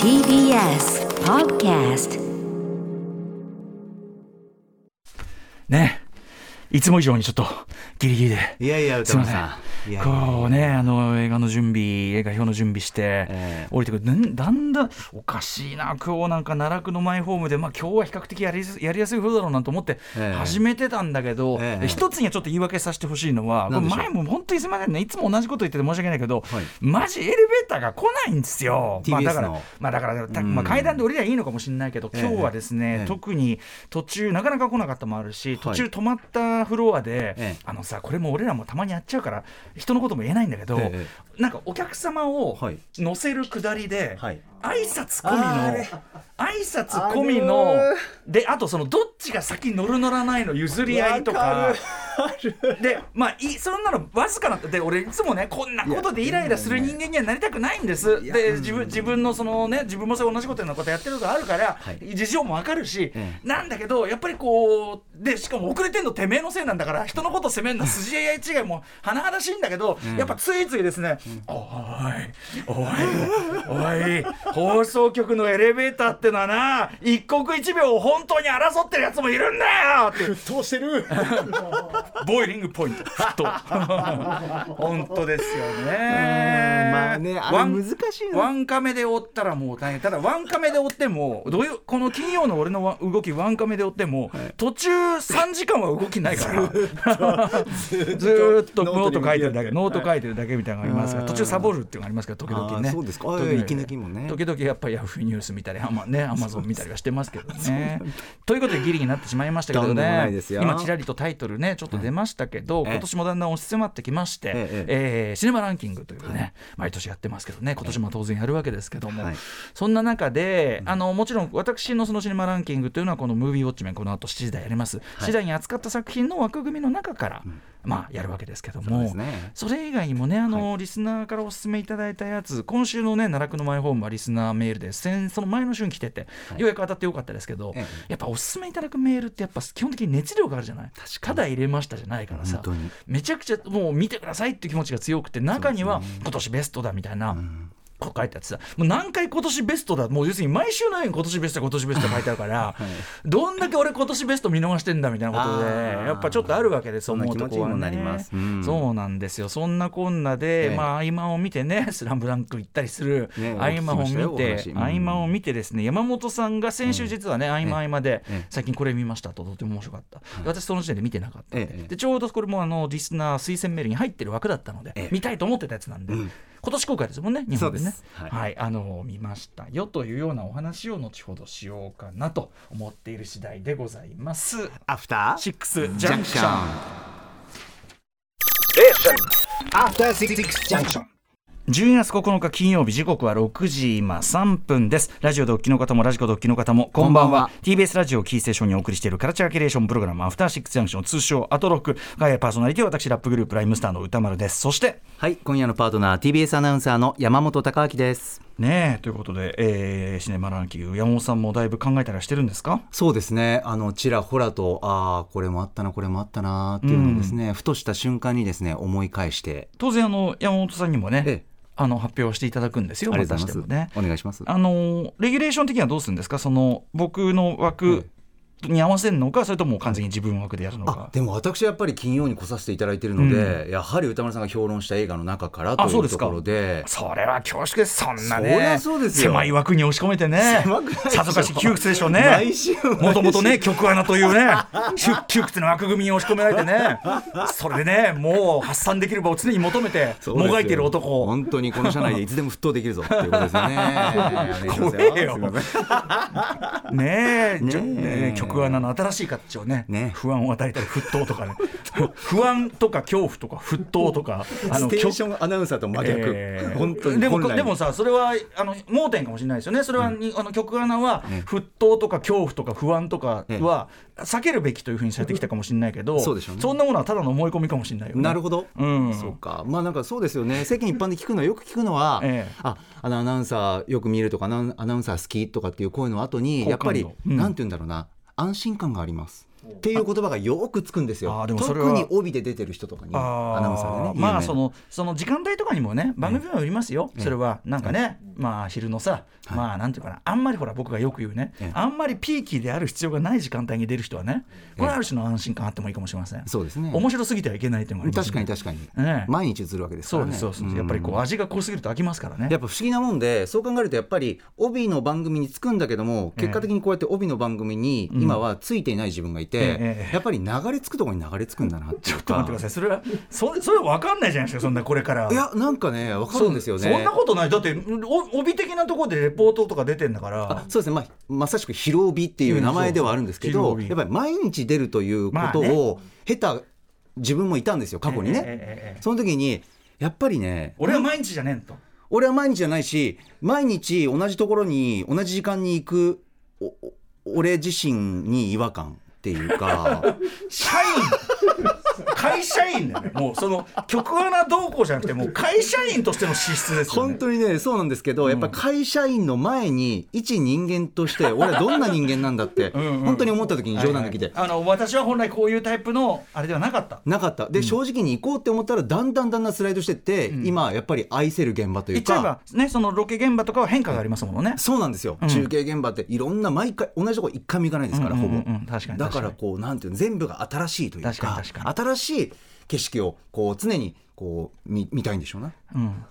TBS Podcast ねいつも以上にちょっとギリギリで。いやいやすいません歌丸さん。いやいやいや。こうねあの映画の準備映画表の準備して、ええ。降りてくる。だんだんおかしいな今日なんか奈落のマイホームでまあ今日は比較的やりやすやりやすい方だろうなと思ってええ。始めてたんだけど、ええ。一つにはちょっと言い訳させてほしいのは前も本当にすみませんね。いつも同じこと言ってて申し訳ないけど、はい。マジエレベーターが来ないんですよ。まあだからのまあだからまあ階段で降りりゃいいのかもしれないけど、ええ。今日はですね、ええ。特に途中なかなか来なかったもあるし途中はい止まったフロアで、ええ。あのさこれも俺らもたまにやっちゃうから人のことも言えないんだけど、えなんかお客様をはい。乗せるくだりで、はい。挨拶込みの挨拶込みのであとそのどっちが先乗る乗らないの譲り合いとかでまあいそんなのわずかなで俺いつもねこんなことでイライラする人間にはなりたくないんです。で自分自分のそのね自分もそう同じことことやってることあるから、はい。事情もわかるし、えなんだけどやっぱりこうでしかも遅れてんのてめえのせいなんだから人のこと責めんの筋合い違いも甚だしいんだけど、やっぱついついですね「おいおいおい放送局のエレベーターってのはな一刻一秒を本当に争ってるやつもいるんだよ!」って。沸騰してる ボイリングポイント。沸騰 本当ですよね。まあねあれワン難しいな。ワンカメで追ったらもう大変。ただワンカメで追ってもどういうこの金曜の俺のワ動きワンカメで追っても、途中3時間は動きないから。ずーっとノート書いてるだけノート書いてるだけみたいなのがありますがうん途中サボるっていうのがありますけど時々ね。そうですか。あ時々息抜きもね。時々やっぱりヤフーニュース見たりアマ,、ね、アマゾン見たりはしてますけどね。ということでギリになってしまいましたけどね。今ちらりとタイトルねちょっと出ましたけど、ええ今年もだんだん押し迫ってきまして、えええーシネマランキングというね、毎年やってますけどね今年も当然やるわけですけども、はいそんな中で、あのもちろん私のそのシネマランキングというのはこのムービーウォッチメンこの後7時台やります、7時台に扱った作品の枠組みの中から、まあやるわけですけども。ですね。それ以外にもねあの、リスナーからお勧めいただいたやつ今週のね奈落のマイホームはリスナーメールで先その前の週に来てて、はい。ようやく当たってよかったですけど、ええ。やっぱお勧めいただくメールってやっぱ基本的に熱量があるじゃない。確かに。ただ入れましたじゃないからさ。めちゃくちゃもう見てくださいっていう気持ちが強くて中には今年ベストだみたいな。うん書いてあってさもう何回今年ベストだもう要するに毎週のように今年ベスト今年ベスト書いてあるから、どんだけ俺今年ベスト見逃してんだみたいなことでやっぱちょっとあるわけですそんな思うとこは気持ちにもなりねます。うん。そうなんですよ。そんなこんなで、ええ。まあ合間を見てね「スラムダンク行ったりする、ね合間を見て話。うん。合間を見てですね山本さんが先週実はね、合間合間で、ええ。最近これ見ましたととても面白かった、私その時点で見てなかった。んで,、ちょうどこれもあのリスナー推薦メールに入ってる枠だったので、ええ。見たいと思ってたやつなんで、うん今年公開ですもんね日本でね。そうです。は、はい。いあの見ましたよというようなお話を後ほどしようかなと思っている次第でございます。アフターシックスジャンクション After Six Junction. 12月9日金曜日時刻は6時今3分です。ラジオドッキの方もラジコドッキの方もこんばんは。こんばんは。TBS ラジオキーステーションにお送りしているカルチャーキュレーションプログラムアフターシックスジャンクション通称アトロック。ガイアパーソナリティは私ラップグループライムスターの歌丸です。そして。はい今夜のパートナー TBS アナウンサーの山本貴明です。ねえということで、えーシネマランキング山本さんもだいぶ考えたりはしてるんですか？そうですね。あのちらほらとああこれもあったなこれもあったなっていうのをですね、ふとした瞬間にですね思い返して。当然あの山本さんにもね、ええあの発表していただくんですよありがとうございます、またしてもね。お願いします。あのレギュレーション的にはどうするんですか？その僕の枠に合わせるのかそれとも完全に自分枠でやるのあかでも私はやっぱり金曜に来させていただいているので、やはり歌丸さんが評論した映画の中からというところで。それは恐縮です。そんなねゃそうですよ。狭い枠に押し込めてね。さぞかし窮屈でしょうね。もともとね曲穴というね窮窮屈な枠組みに押し込められてね。それでねもう発散できる場を常に求めてもがいてる男本当にこの社内でいつでも沸騰できるぞっていうことですよね。怖えよ。ねえねえ。ねえ曲穴の新しい形をねね。不安を与えたり沸騰とかね。不安とか恐怖とか沸騰とかあステーションアナウンサーと真逆、えー本当にでもでもさそれはあの盲点かもしれないですよね。それはに、あの曲穴はね。沸騰とか恐怖とか不安とかは避けるべきというふうにされてきたかもしれないけど、そうでしょうね。んなものはただの思い込みかもしれないよね。なるほど、うん。そうか。まあなんかそうですよね。世間一般で聞くのはよく聞くのは、ええ。ああのアナウンサーよく見るとかアナウンサー好きとかっていう声の後に好やっぱり、うん。なんて言うんだろうな安心感があります。っていう言葉がよくつくんですあよ特に帯で出てる人とかにアナウンサーでねまあそのその時間帯とかにもね番組にもよりますよ、それはなんかね、まあ昼のさ、まあなんていうかなあんまりほら僕がよく言うね、ええ。あんまりピーキーである必要がない時間帯に出る人はねこれはある種の安心感あってもいいかもしれません、そうですね。面白すぎてはいけない点もあります確ねかに確かに、ええ毎日映るわけですかそうですそうです、やっぱりこう味が濃すぎると飽きますからね。やっぱ不思議なもんでそう考えるとやっぱり帯の番組につくんだけども結果的にこうやって帯の番組に今はついていない自分がいて、ええやっぱり流れ着くところに流れ着くんだな ちょっと待ってください。それはそれそれは分かんないじゃないですかそんなこれから。いやなんかね分かるんですよね。そそんなことない。だってお帯的なところでレポートとか出てんだから。あそうですね、まあ、まさしく「ひろ帯」っていう名前ではあるんですけど、やっぱり毎日出るということまあを経た自分もいたんですよ過去にね、その時にやっぱりね俺は毎日じゃねえんと。俺は毎日じゃないし毎日同じところに同じ時間に行く俺自身に違和感っていうか 社員会社員だよね。もうその局アナ同行じゃなくてもう会社員としての資質ですよね。本当にねそうなんですけど、やっぱ会社員の前に一人間として俺はどんな人間なんだって本当に思った時に冗談抜きで。はいはい。あの私は本来こういうタイプのあれではなかった。なかった。で、正直に行こうって思ったらだんだんだんだんスライドしてって、今やっぱり愛せる現場という言っちゃえばかねそのロケ現場とかは変化がありますものね。そうなんですよ、ん。中継現場っていろんな毎回同じとこ一回も行かないですから、ほぼ。確かにだから確こうなんていうの全部が新しいというか確かに確か新しい景色をこう常にこう見見たいんでしょうな。うん。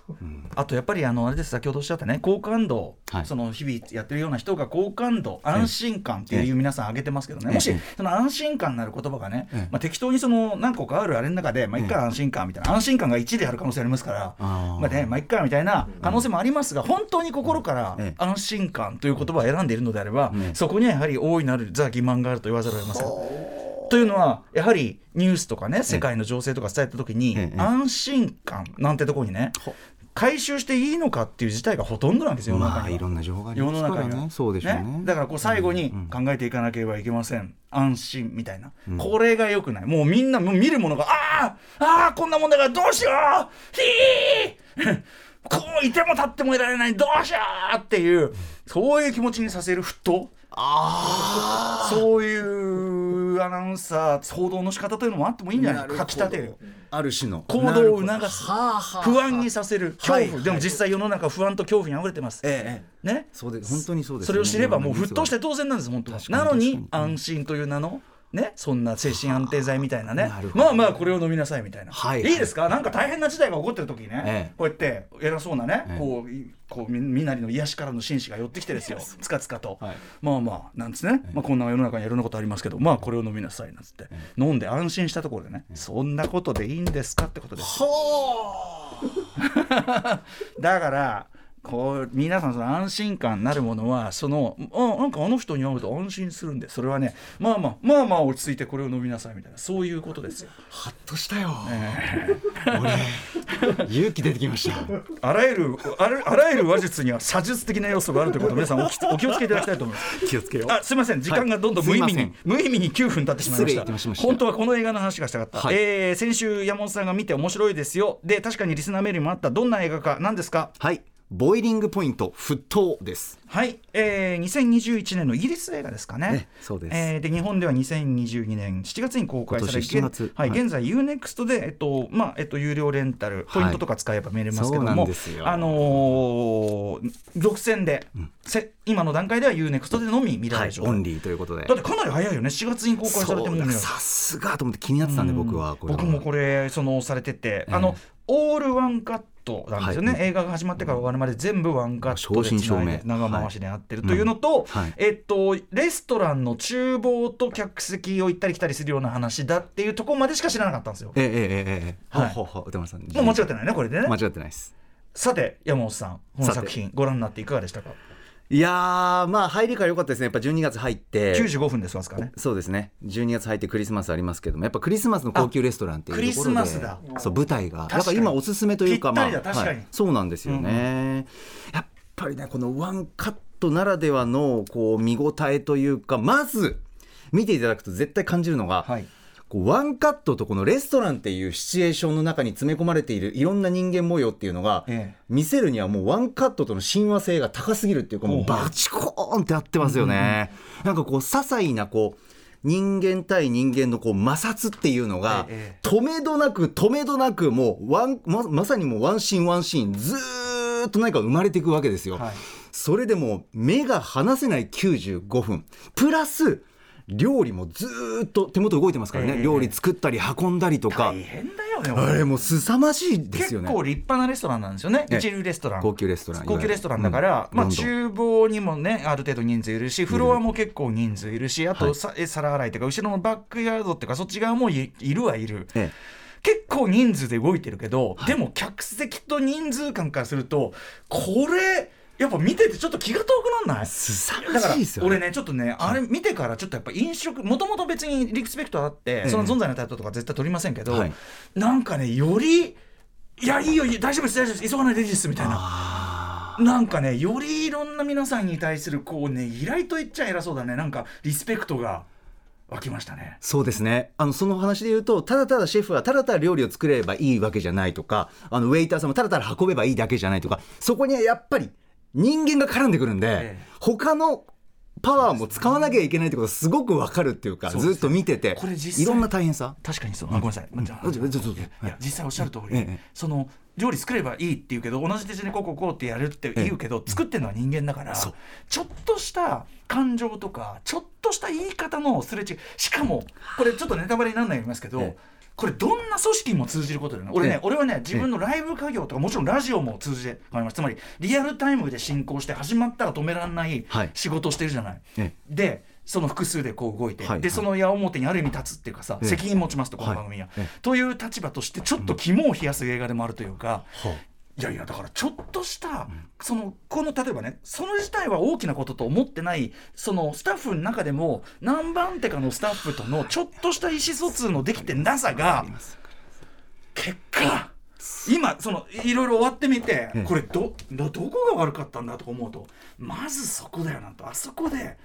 あとやっぱりあのあれです先ほどおっしゃったね好感度、はい。その日々やってるような人が好感度安心感っていう皆さん挙げてますけどね、ええ。もしええその安心感なる言葉がね、ええ。まあ、適当にその何個かあるあれの中で、まあ、いっか安心感みたいな安心感が1である可能性ありますからあー。まあねまあ、いっかみたいな可能性もありますが、本当に心からええ。安心感という言葉を選んでいるのであれば、ええ。そこにはやはり大いなるザ・欺瞞があると言わざるを得ません。というのはやはりニュースとかね世界の情勢とか伝えた時に、ええ。安心感なんてところにねほ。回収していいのかっていう事態がほとんどなんですよ世の中には。まあいろんな情報があり世ますからの中には。ねそうでしょうね。だからこう最後に考えていかなければいけません、安心みたいな、これがよくない。もうみんなもう見るものがあーあーこんなもんだからどうしよう。ひー。こういても立ってもいられない。どうしようっていうそういう気持ちにさせる沸騰あそういうアナウンサー報道の仕方というのもあってもいいんじゃない？かかきたてる。ある種の。行動を促す。はあはあ不安にさせる恐怖、でも実際世の中不安と恐怖にあふれてます、ええね？そうで本当にそうです、それを知ればもう沸騰して当然なんです本当なのに安心という名のね、そんな精神安定剤みたいなね。まあまあこれを飲みなさいみたいな、はいい。ですか？なんか大変な事態が起こってる時にね、ええ。こうやって偉そうなね、ええ。こういこうみみなりの癒しからの紳士が寄ってきてですよ。つかつかと、はい。まあまあなんですね、まあ、こんな世の中にいろんなことありますけどまあこれを飲みなさいなんつって、飲んで安心したところでね、そんなことでいいんですかってことですよ。だからこう皆さんその安心感なるものはそのあなんかあの人に会うと安心するんでそれはねまあまあまあまあ落ち着いてこれを飲みなさいみたいなそういうことですよ。ハッとしたよ、俺勇気出てきました。あらゆるあらあらゆる話術には写実的な要素があるということを皆さんおきお気をつけいただきたいと思います。気をつけよう。あすみません。時間がどんどん無意味に、はい無意味に9分経ってしまいました。本当はこの映画の話がしたかった、はい。えー先週山本さんが見て面白いですよ。で確かにリスナーメールにもあった。どんな映画か何ですか？はいボイリングポイント沸騰です。はい、えー、2021年のイギリス映画ですかね。ねそうです。えーで日本では2022年7月に公開され今年7月。はい。はい。現在 UNEXT で、えっとまあえっと、有料レンタルポイントとか使えば見れますけども、んですよ。あのー独占で、せ今の段階では UNEXT でのみ見られる状態、オンリーということで。だってかなり早いよね。4月に公開されてもうねさすがと思って気になってたんで僕はこれは。僕もこれそのされてて、ええ。あのオールワンカットなんですよね、はい。映画が始まってから終わるまで全部ワンカットで長回しでやってるとい。うのと、うんはい。えっとレストランの厨房と客席を行ったり来たりするような話だっていうところまでしか知らなかったんですよ。ええええええはい。ほうほうほう。歌丸さん。もう間違ってないねこれでね。間違ってないです。さて山本さんこの作品ご覧になっていかがでしたか？いやーまあ入りから良かったですね。やっぱ12月入って。95分ですわすかね。そうですね。12月入ってクリスマスありますけどもやっぱクリスマスの高級レストランっていうところでクリスマスだ。そう舞台が。かに。だから今おすすめというかぴったりだ確かに。はい。そうなんですよね、やっぱりねこのワンカットならではのこう見応えというかまず見ていただくと絶対感じるのが、はいこうワンカットとこのレストランっていうシチュエーションの中に詰め込まれているいろんな人間模様っていうのが、ええ。見せるにはもうワンカットとの親和性が高すぎるっていうかもうバチコーンって合ってますよね。なんかこう些細なこう人間対人間のこう摩擦っていうのがえ止めどなく止めどなくもうワンままさにもうワンシーンワンシーンずーーっと何か生まれていくわけですよ、はい。それでも目が離せない95分。プラス料理もずーっと手元動いてますからね、ええ。料理作ったり運んだりとか。大変だよねあ俺。れもう凄まじいです結よね。構立派なレストランなんですよね。ええ。一流レストラン。高級レストラン。高級レストランだから、まあ、うんロンドン。厨房にもねある程度人数いるしフロアも結構人数いるしあとさ、え皿洗いとか後ろのバックヤードっていうかそっち側もいいるはいる、え結構人数で動いてるけど、でも客席と人数感からするとこれやっぱ見ててちょっと気が遠くなんない？凄だからまじいですよ、ね、俺ねちょっとねあれ見てからちょっとやっぱ飲食もともと別にリスペクトあって、えその存在の態度とか絶対取りませんけど、はい。なんかねよりいやいいよ大丈夫です大丈夫です急がないでいいですみたいな。あなんかねよりいろんな皆さんに対するこうね依頼と言っちゃ偉そうだね。なんかリスペクトが湧きましたね。そうですね。あのその話で言うとただただシェフはただただ料理を作ればいいわけじゃないとかあのウェイターさんもただただ運べばいいだけじゃないとかそこにはやっぱり人間が絡んでくるんで、ええ。他のパワーも使わなきゃいけないってことがすごくわかるっていうかずっと見ててこれ実際いろんな大変さ。確かにそう、あごめんなさい、実際おっしゃる通り、ええ。その料理作ればいいって言うけど同じ手順にこうこうこうってやるって言うけど、作ってるのは人間だからちょっとした感情とかちょっとした言い方のすれ違いしかもこれちょっとネタバレにならないよう。に言いますけど、えこれどんな組織にも通じることだよね。俺ね、ええ。俺はね自分のライブ家業とかもちろんラジオも通じて考えます。つまりリアルタイムで進行して始まったら止められないはい。仕事をしてるじゃない。えでその複数でこう動いて、はい。でその矢面にある意味立つっていうかさ、ええ。責任持ちますとこの番組は、という立場としてちょっと肝を冷やす映画でもあるというか、はいやいやだからちょっとした、そのこの例えばねその自体は大きなことと思ってないそのスタッフの中でも何番手かのスタッフとのちょっとした意思疎通のできてなさが結果今そのいろいろ終わってみて、ええ。これどどどこが悪かったんだとか思うとまずそこだよなと。あそこで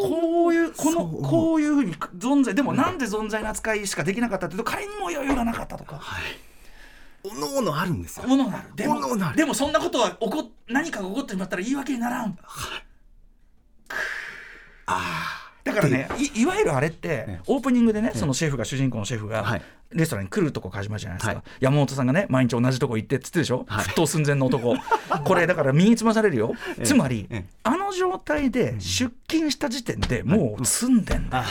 こういうこのこういうふうに存在でもなんで存在の扱いしかできなかったっていうと彼にも余裕がなかったとか。おのおのあるんですよ。ものる。でもおのおのある。でもそんなことは起こ何かが起こってしまったら言い訳にならん。あだからねいいわゆるあれってえオープニングでねそのシェフが主人公のシェフがはい。レストランに来るとこ始まるじゃないですか、はい。山本さんがね毎日同じとこ行ってっつってでしょ、はい。沸騰寸前の男。これだから身につまされるよ。つまりええ。あの状態で出勤した時点でもう積んでんだ、あ。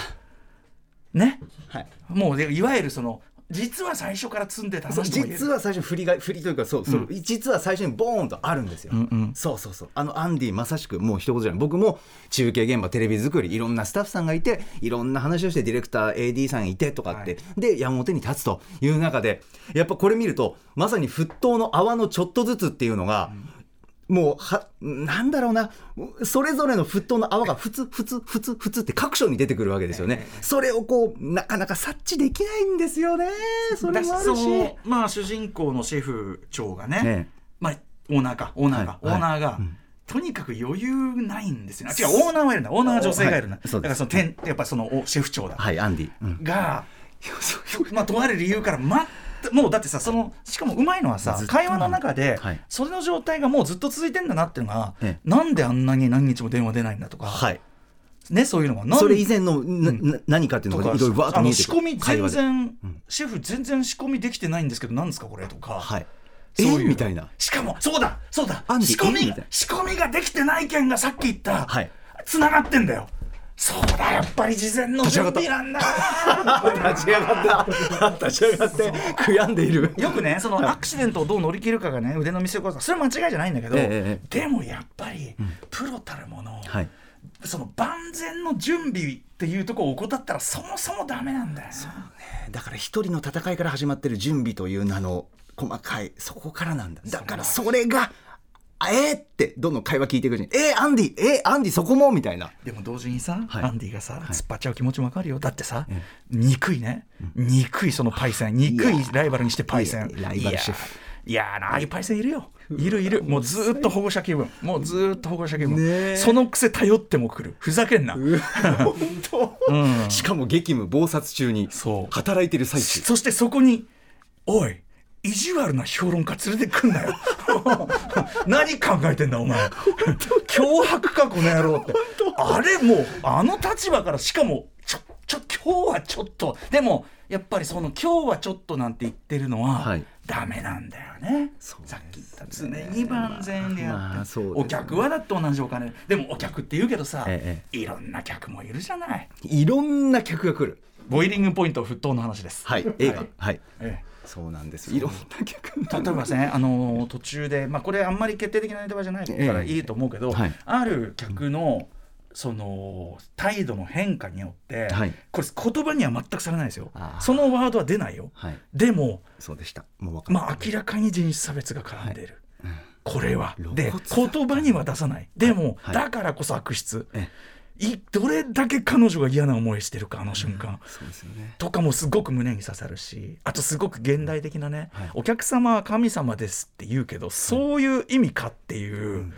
ね？はい。もうでいわゆるその実は最初から積んでた実は最初振りが振りというかそうそう、実は最初にボーンとあるんですよ、うんうん。そうそうそう。あのアンディまさしくもう一言じゃない。僕も中継現場テレビ作りいろんなスタッフさんがいていろんな話をしてディレクター AD さんいてとかって、はい。で山本に立つという中でやっぱこれ見るとまさに沸騰の泡のちょっとずつっていうのが、もうはなんだろうな。それぞれの沸騰の泡がふつふつふつふつって各所に出てくるわけですよね、それをこうなかなか察知できないんですよね。それもあるし。まあ主人公のシェフ長がね、ええ。まあオーナーかオーナーが、はいオーナーが、うん。とにかく余裕ないんですよ。ね違うオーナーはいるんだオーナーは女性がいるんだ、はいだからその店やっぱそのおシェフ長だ、はいアンディ、うん。がまあとある理由からまもうだってさそのしかもうまいのはさ会話の中で、はい。それの状態がもうずっと続いてんだなっていうのが、ええ。なんであんなに何日も電話出ないんだとか、はい。ねそういうのが。それ以前のな、な何かっていうのがいろいろバーッとあ見えてくる。の仕込み全然、うん。シェフ全然仕込みできてないんですけど何ですかこれとか、はい。そういうえみたいな。しかもそうだそうだ。仕込み仕込みができてない件がさっき言った、はい。つながってんだよそうだやっぱり事前の準備なんだ。立ち上がった立ち上がって 悔やんでいる。よくねそのアクシデントをどう乗り切るかがね腕の見せ所それは間違いじゃないんだけど、ええええでもやっぱり、プロたるもの、はい。その万全の準備っていうところを怠ったらそもそもダメなんだよだから一人の戦いから始まってる準備という名の細かいそこからなんだ。だからそれがあえー、ってどんどん会話聞いていくうちにえー、アンディえー、アンディそこもみたいな。でも同時にさ、はい。アンディがさ、い。突っ張っちゃう気持ちもわかるよ。だってさ、え憎いね、憎いそのパイセン。憎いライバルにしてパイセン。いやライバルシェフ。いや。ああいうパイセンいるよ。いるいる。もうずーっと保護者気分。もうずーっと保護者気分、ねえ。そのくせ頼っても来る。ふざけんな。本当、うん。しかも激務忙殺中にそう。働いてる最中。そしてそこにおい意地悪な評論家連れてくんなよ。何考えてんだお前。脅迫かこの野郎って。あれもうあの立場からしかもちょちょ今日はちょっとでもやっぱりその今日はちょっとなんて言ってるのは、はい。ダメなんだよね。そうさっき言った常に万全でやって、お客はだって同じお金。でもお客って言うけどさ、えいろんな客もいるじゃない。いろんな客が来る。ボイリングポイント沸騰の話です、はい映画。はい。えそうなんですいろんな客え例えばね、あのー途中で、まあ、これあんまり決定的なネタバレじゃないからええ。いいと思うけど、はい。ある客のその態度の変化によって、はい。これ言葉には全くされないですよ。そのワードは出ないよ、はい。でもそうでした。まあ明らかに人種差別が絡んでいる、これは。露で言葉には出さない。でも、はい。だからこそ悪質。えいどれだけ彼女が嫌な思いしてるかあの瞬間、そうですよね。とかもすごく胸に刺さるしあとすごく現代的なね、はい。お客様は神様ですって言うけど、そういう意味かっていう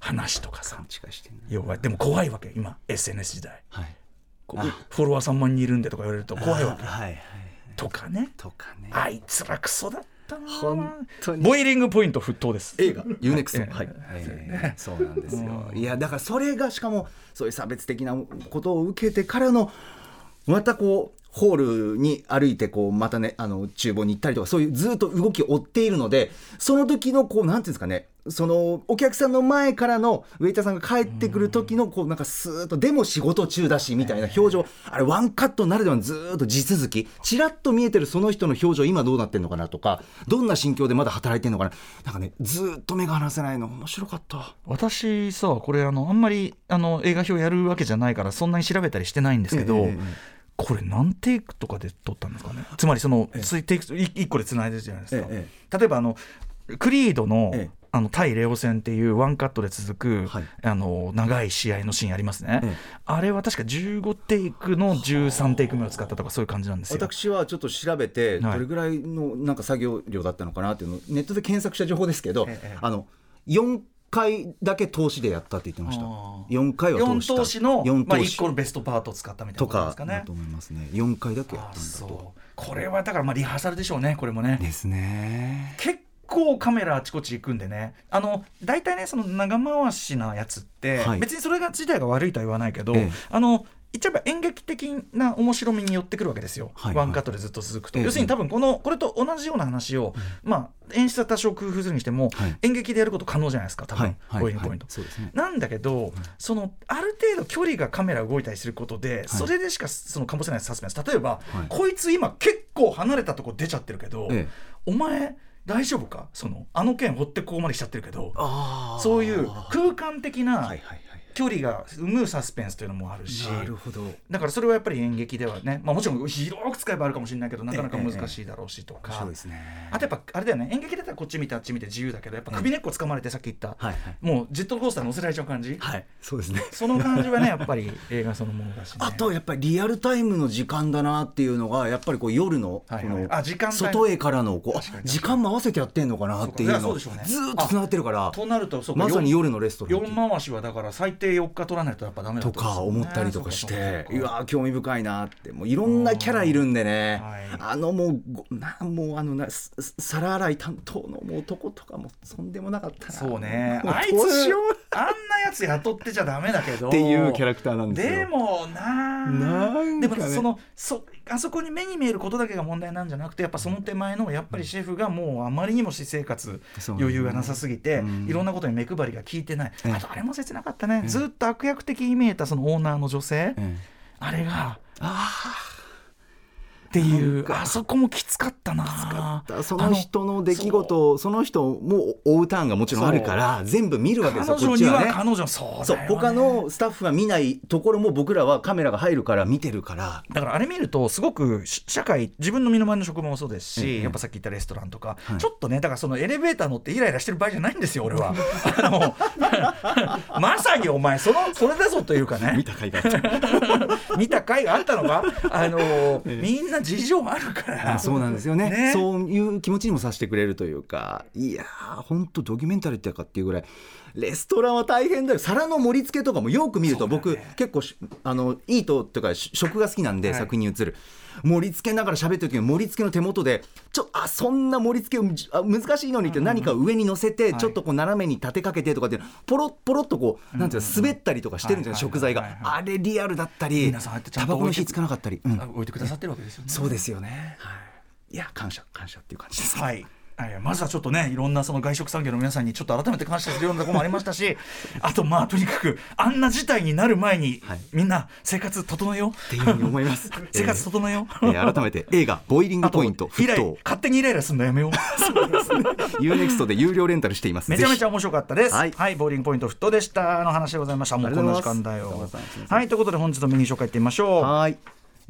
話とかさ、勘違いしてんね。要はでも怖いわけ今 SNS 時代。はい。フォロワー3万人いるんでとか言われると怖いわけはいはいとかね。とかね。あいつらクソだ。ったな本当に。ボイリングポイント沸騰です。映画？UNEXT え。えはい、ええ。そうなんですよ。いやだからそれがしかもそういう差別的なことを受けてからのまたこうホールに歩いてこうまたねあの厨房に行ったりとかそういうずっと動きを追っているのでその時のこうなんていうんですかねそのお客さんの前からのウェイターさんが帰ってくる時のこうなんかスーッとでも仕事中だしみたいな表情。あれワンカットならではのずーっと地続き。ちらっと見えてるその人の表情今どうなってんのかなとかどんな心境でまだ働いてんのかな。なんかねずーっと目が離せないの。面白かった。私さこれあのあんまりあの映画表やるわけじゃないからそんなに調べたりしてないんですけど、ええええこれ何テイクとかで撮ったんですかね？つまりその、ついテイク1個でつないでるじゃないですか、え例えばあのクリードの,、ええ。あの対レオ戦っていうワンカットで続く、はい。あの長い試合のシーンありますね、ええ。あれは確か15テイクの13テイク目を使ったとかそういう感じなんですよ。私はちょっと調べてはい。どれぐらいのなんか作業量だったのかなっていうのをネットで検索した情報ですけど、ええあの4回だけ投資でやったって言ってました。あー。4回は通4した。投資の4まあ、投資。1個のベストパートを使ったみたいとなこと。ですかねと思いますね。4回だけやあったんだと。これはだからまあリハーサルでしょうねこれもね。ですね。結構カメラあちこち行くんでね。あの大体ねその長回しなやつって、はい。別にそれが自体が悪いとは言わないけど、ええ。あの言っちゃえば演劇的な面白みに寄ってくるわけですよ、はいワンカットでずっと続くと、ええ要するに多分このこれと同じような話を、まあ演出は多少工夫するにしても、はい。演劇でやること可能じゃないですか多分、はい。ポイント、ね。なんだけど、そのある程度距離がカメラ動いたりすることで、それでしかその醸せないサスペンス。例えば、はい。こいつ今結構離れたとこ出ちゃってるけど、ええ。お前大丈夫か？そのあの件掘ってここまでしちゃってるけどそういう空間的なはいはいはい距離が生むサスペンスというのもあるし、なるほど。だからそれはやっぱり演劇ではね、まあ、もちろん広く使えばあるかもしれないけどなかなか難しいだろうしとか、そうですね。あとやっぱあれだよね。演劇だったらこっち見てあっち見て自由だけどやっぱ首根っこ掴まれてさっき言った、はいはい。もうジェットコースター乗せられちゃう感じ、はいそうですね。その感じはねやっぱり映画そのものだし、ね、あとやっぱりリアルタイムの時間だなっていうのがやっぱりこう夜のはいはい。このあ時間帯。外へからのこう時間も合わせてやってんのかなっていうのずーっとつながってるから。となるとそうかまさに夜のレストラン4回しはだから最低4日取らないとやっぱダメだとか思ったりとかしてそうわー興味深いなって。もういろんなキャラいるんでね。はい。あのもうごなもうあのな皿洗い担当のもう男とかもそんでもなかったな。そうね。あいつあんなやつ雇ってちゃダメだけど。っていうキャラクターなんですよ。でもななんかね。でもそのそあそこに目に見えることだけが問題なんじゃなくてやっぱその手前のやっぱりシェフがもうあまりにも私生活余裕がなさすぎて、うん。いろんなことに目配りが効いてない、ええ。あとあれも切なかったね、ずっと悪役的に見えたそのオーナーの女性、ええ。あれがあっていうあそこもきつかったな。あその人の出来事をその人も追うターンがもちろんあるから全部見るわけですよ彼女にはこっちはね。彼女そう他のスタッフが見ないところも僕らはカメラが入るから見てるから。だからあれ見るとすごくし社会自分の身の回りの職場もそうですし、ええやっぱさっき言ったレストランとか、はい。ちょっとねだからそのエレベーター乗ってイライラしてる場合じゃないんですよ俺は。あのまさにお前そのそれだぞというかね。見た甲斐があった。見た回があったのか？あの、みんな事情あるから。あそうなんですよね。ね。そういう気持ちにもさせてくれるというか。いやー本当ドキュメンタリーってかっていうぐらいレストランは大変だよ。皿の盛り付けとかもよく見ると、僕結構しあのイートとかし食が好きなんで、はい。作品に映る。盛り付けながら喋ってる時に盛り付けの手元でちょあそんな盛り付けあ難しいのにって何か上に乗せて、はい。ちょっとこう斜めに立てかけてとかってポロッポロっとこうなんていうの滑ったりとかしてるんですよ、はいはい。食材が、あれリアルだったりタバコの火つかなかったり、うん。あ置いてくださってるわけですよね。そうですよね。はい。いや感謝感謝っていう感じです。はいはいまずはちょっとねいろんなその外食産業の皆さんにちょっと改めて感謝するようなところもありましたし あとまあとにかくあんな事態になる前に、はいみんな生活整えようっていうふうに思います。生活整えよう、えー改めて映画ボイリングポイント沸イライ騰勝手にイライラするのやめよう UNEXT で有料レンタルしています。めちゃめちゃゃ面白かったです。は、はいいボーリングポイント沸騰でしたの話でございました。もうこんな時間だよはい、ということで本日のメニュー紹介いってみましょう。はい。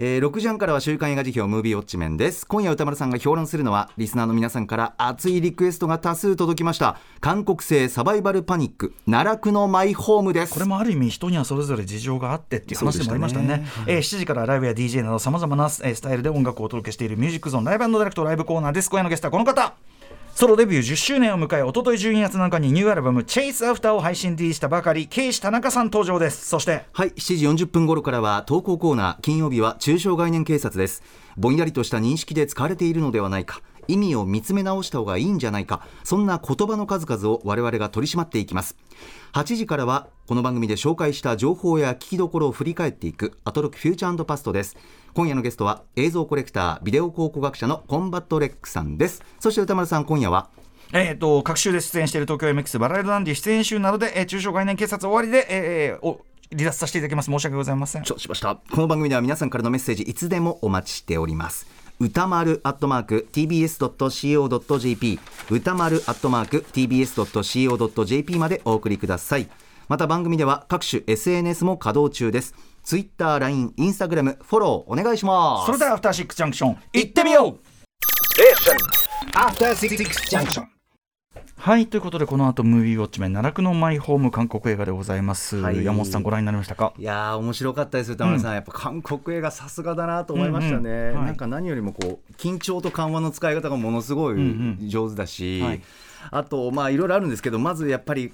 えー6時半からは週刊映画辞表ムービーウォッチメンです。今夜歌丸さんが評論するのはリスナーの皆さんから熱いリクエストが多数届きました。韓国製サバイバルパニック奈落のマイホームです。これもある意味人にはそれぞれ事情があってっていう話でもありましたね。ねえー7時からライブや DJ などさまざまな、えースタイルで音楽をお届けしているミュージックゾーンライブディレクトライブコーナーです。今夜のゲストはこの方ソロデビュー10周年を迎えおととい12月7日にニューアルバム「チェイスアフターを配信 D したばかりケイシ田中さん登場です。そしてはい7時40分頃からは投稿コーナー金曜日は中小概念警察です。ぼんやりとした認識で使われているのではないか。意味を見つめ直した方がいいんじゃないか。そんな言葉の数々を我々が取り締まっていきます。8時からはこの番組で紹介した情報や聞きどころを振り返っていくアトロックフューチャーパストです。今夜のゲストは映像コレクタービデオ考古学者のコンバット REC さんです。そして宇多丸さん今夜は？えー、と隔週で出演している東京 MX バラいろダンディ出演週などで、えー抽象概念警察終わりで、えーお離脱させていただきます。申し訳ございません。承知しました。この番組では皆さんからのメッセージいつでもお待ちしております宇多丸アットマーク tbs.co.jp 宇多丸アットマーク tbs.co.jp までお送りください。また番組では各種 SNS も稼働中です。Twitter、LINE、Instagram フォローお願いします。それではアフターシックスジャンクション行ってみよう。After Six Junction. はいということでこの後ムービーウォッチメン奈落のマイホーム韓国映画でございます、はい。山本さんご覧になりましたか？いやー面白かったです歌丸さん、やっぱ韓国映画さすがだなと思いましたね、うんうん。はい。なんか何よりもこう緊張と緩和の使い方がものすごい上手だし、はい。あとまあいろいろあるんですけどまずやっぱり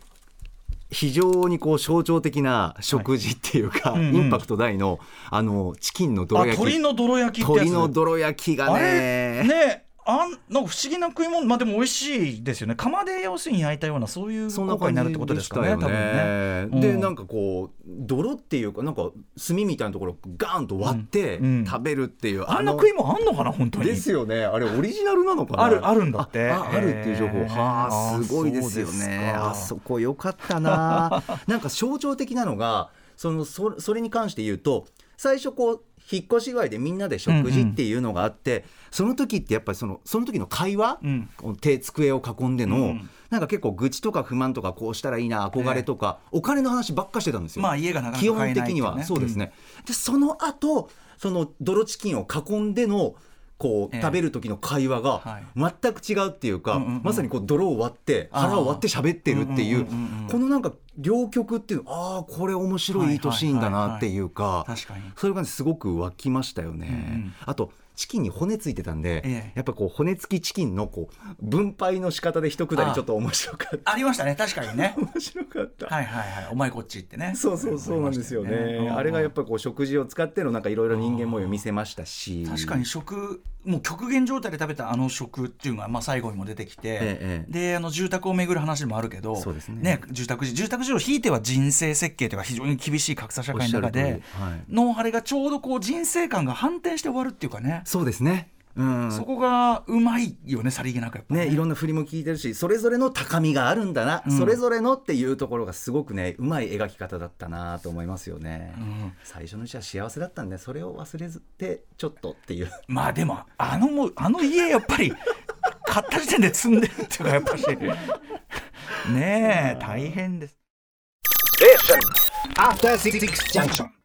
非常にこう象徴的な食事っていうか、うんうん。インパクト大のあのチキンの泥あ焼き。鶏の泥焼きってやつ。鶏の泥焼きがね。ねあんなんか不思議な食い物まあでも美味しいですよね。釜で要するに焼いたようなそういう効果になるってことですかね。多分ね。うん。でなんかこう泥っていうかなんか炭みたいなところをガーンと割ってうんうん。食べるっていう、あんなの食い物あんのかな本当に。ですよね。あれオリジナルなのかな？あるあるんだって。あるっていう情報。はああすごいですよね。か。あそこよかったな。なんか象徴的なのがそのそそれに関して言うと最初こう引っ越し祝いでみんなで食事っていうのがあって、その時ってやっぱりそのその時の会話、うん。手机を囲んでの、うん。なんか結構愚痴とか不満とかこうしたらいいな憧れとか、お金の話ばっかしてたんですよ。まあ家がなかなかね。本的には。そうですね、でその後その泥チキンを囲んでのこう、ええ食べる時の会話がはい。全く違うっていうか、まさにこう泥を割って腹を割って喋ってるっていうこのなんか両極っていうのああこれ面白い糸シーンだなっていうか確かに。それがねすごく湧きましたよね。あとチキンに骨ついてたんで、ええ。やっぱこう骨付きチキンのこう分配の仕方で一くだりちょっと面白かった。ありましたね。確かにね。面白かった。はいはいはい。お前こっち行ってね。そうそうそうなんですよね。うんあれがやっぱこう食事を使ってのなんかいろいろ人間模様見せましたし。確かに食もう極限状態で食べたあの食っていうのがまあ最後にも出てきて、ええであの住宅を巡る話もあるけどそうですね。住宅地住宅地をひいては人生設計というか非常に厳しい格差社会の中ではい。のあれがちょうどこう人生観が反転して終わるっていうかね、そうですね。うん。そこがうまいよねさりげなくやっぱね、いろんな振りも聞いてるしそれぞれの高みがあるんだな、うん。それぞれのっていうところがすごくねうまい描き方だったなと思いますよね、ん。最初のうちは幸せだったんでそれを忘れずてちょっとっていう。まあでもあのもうあの家やっぱり 買った時点で積んでるっていうかやっぱしねえ大変です。After Six Junction.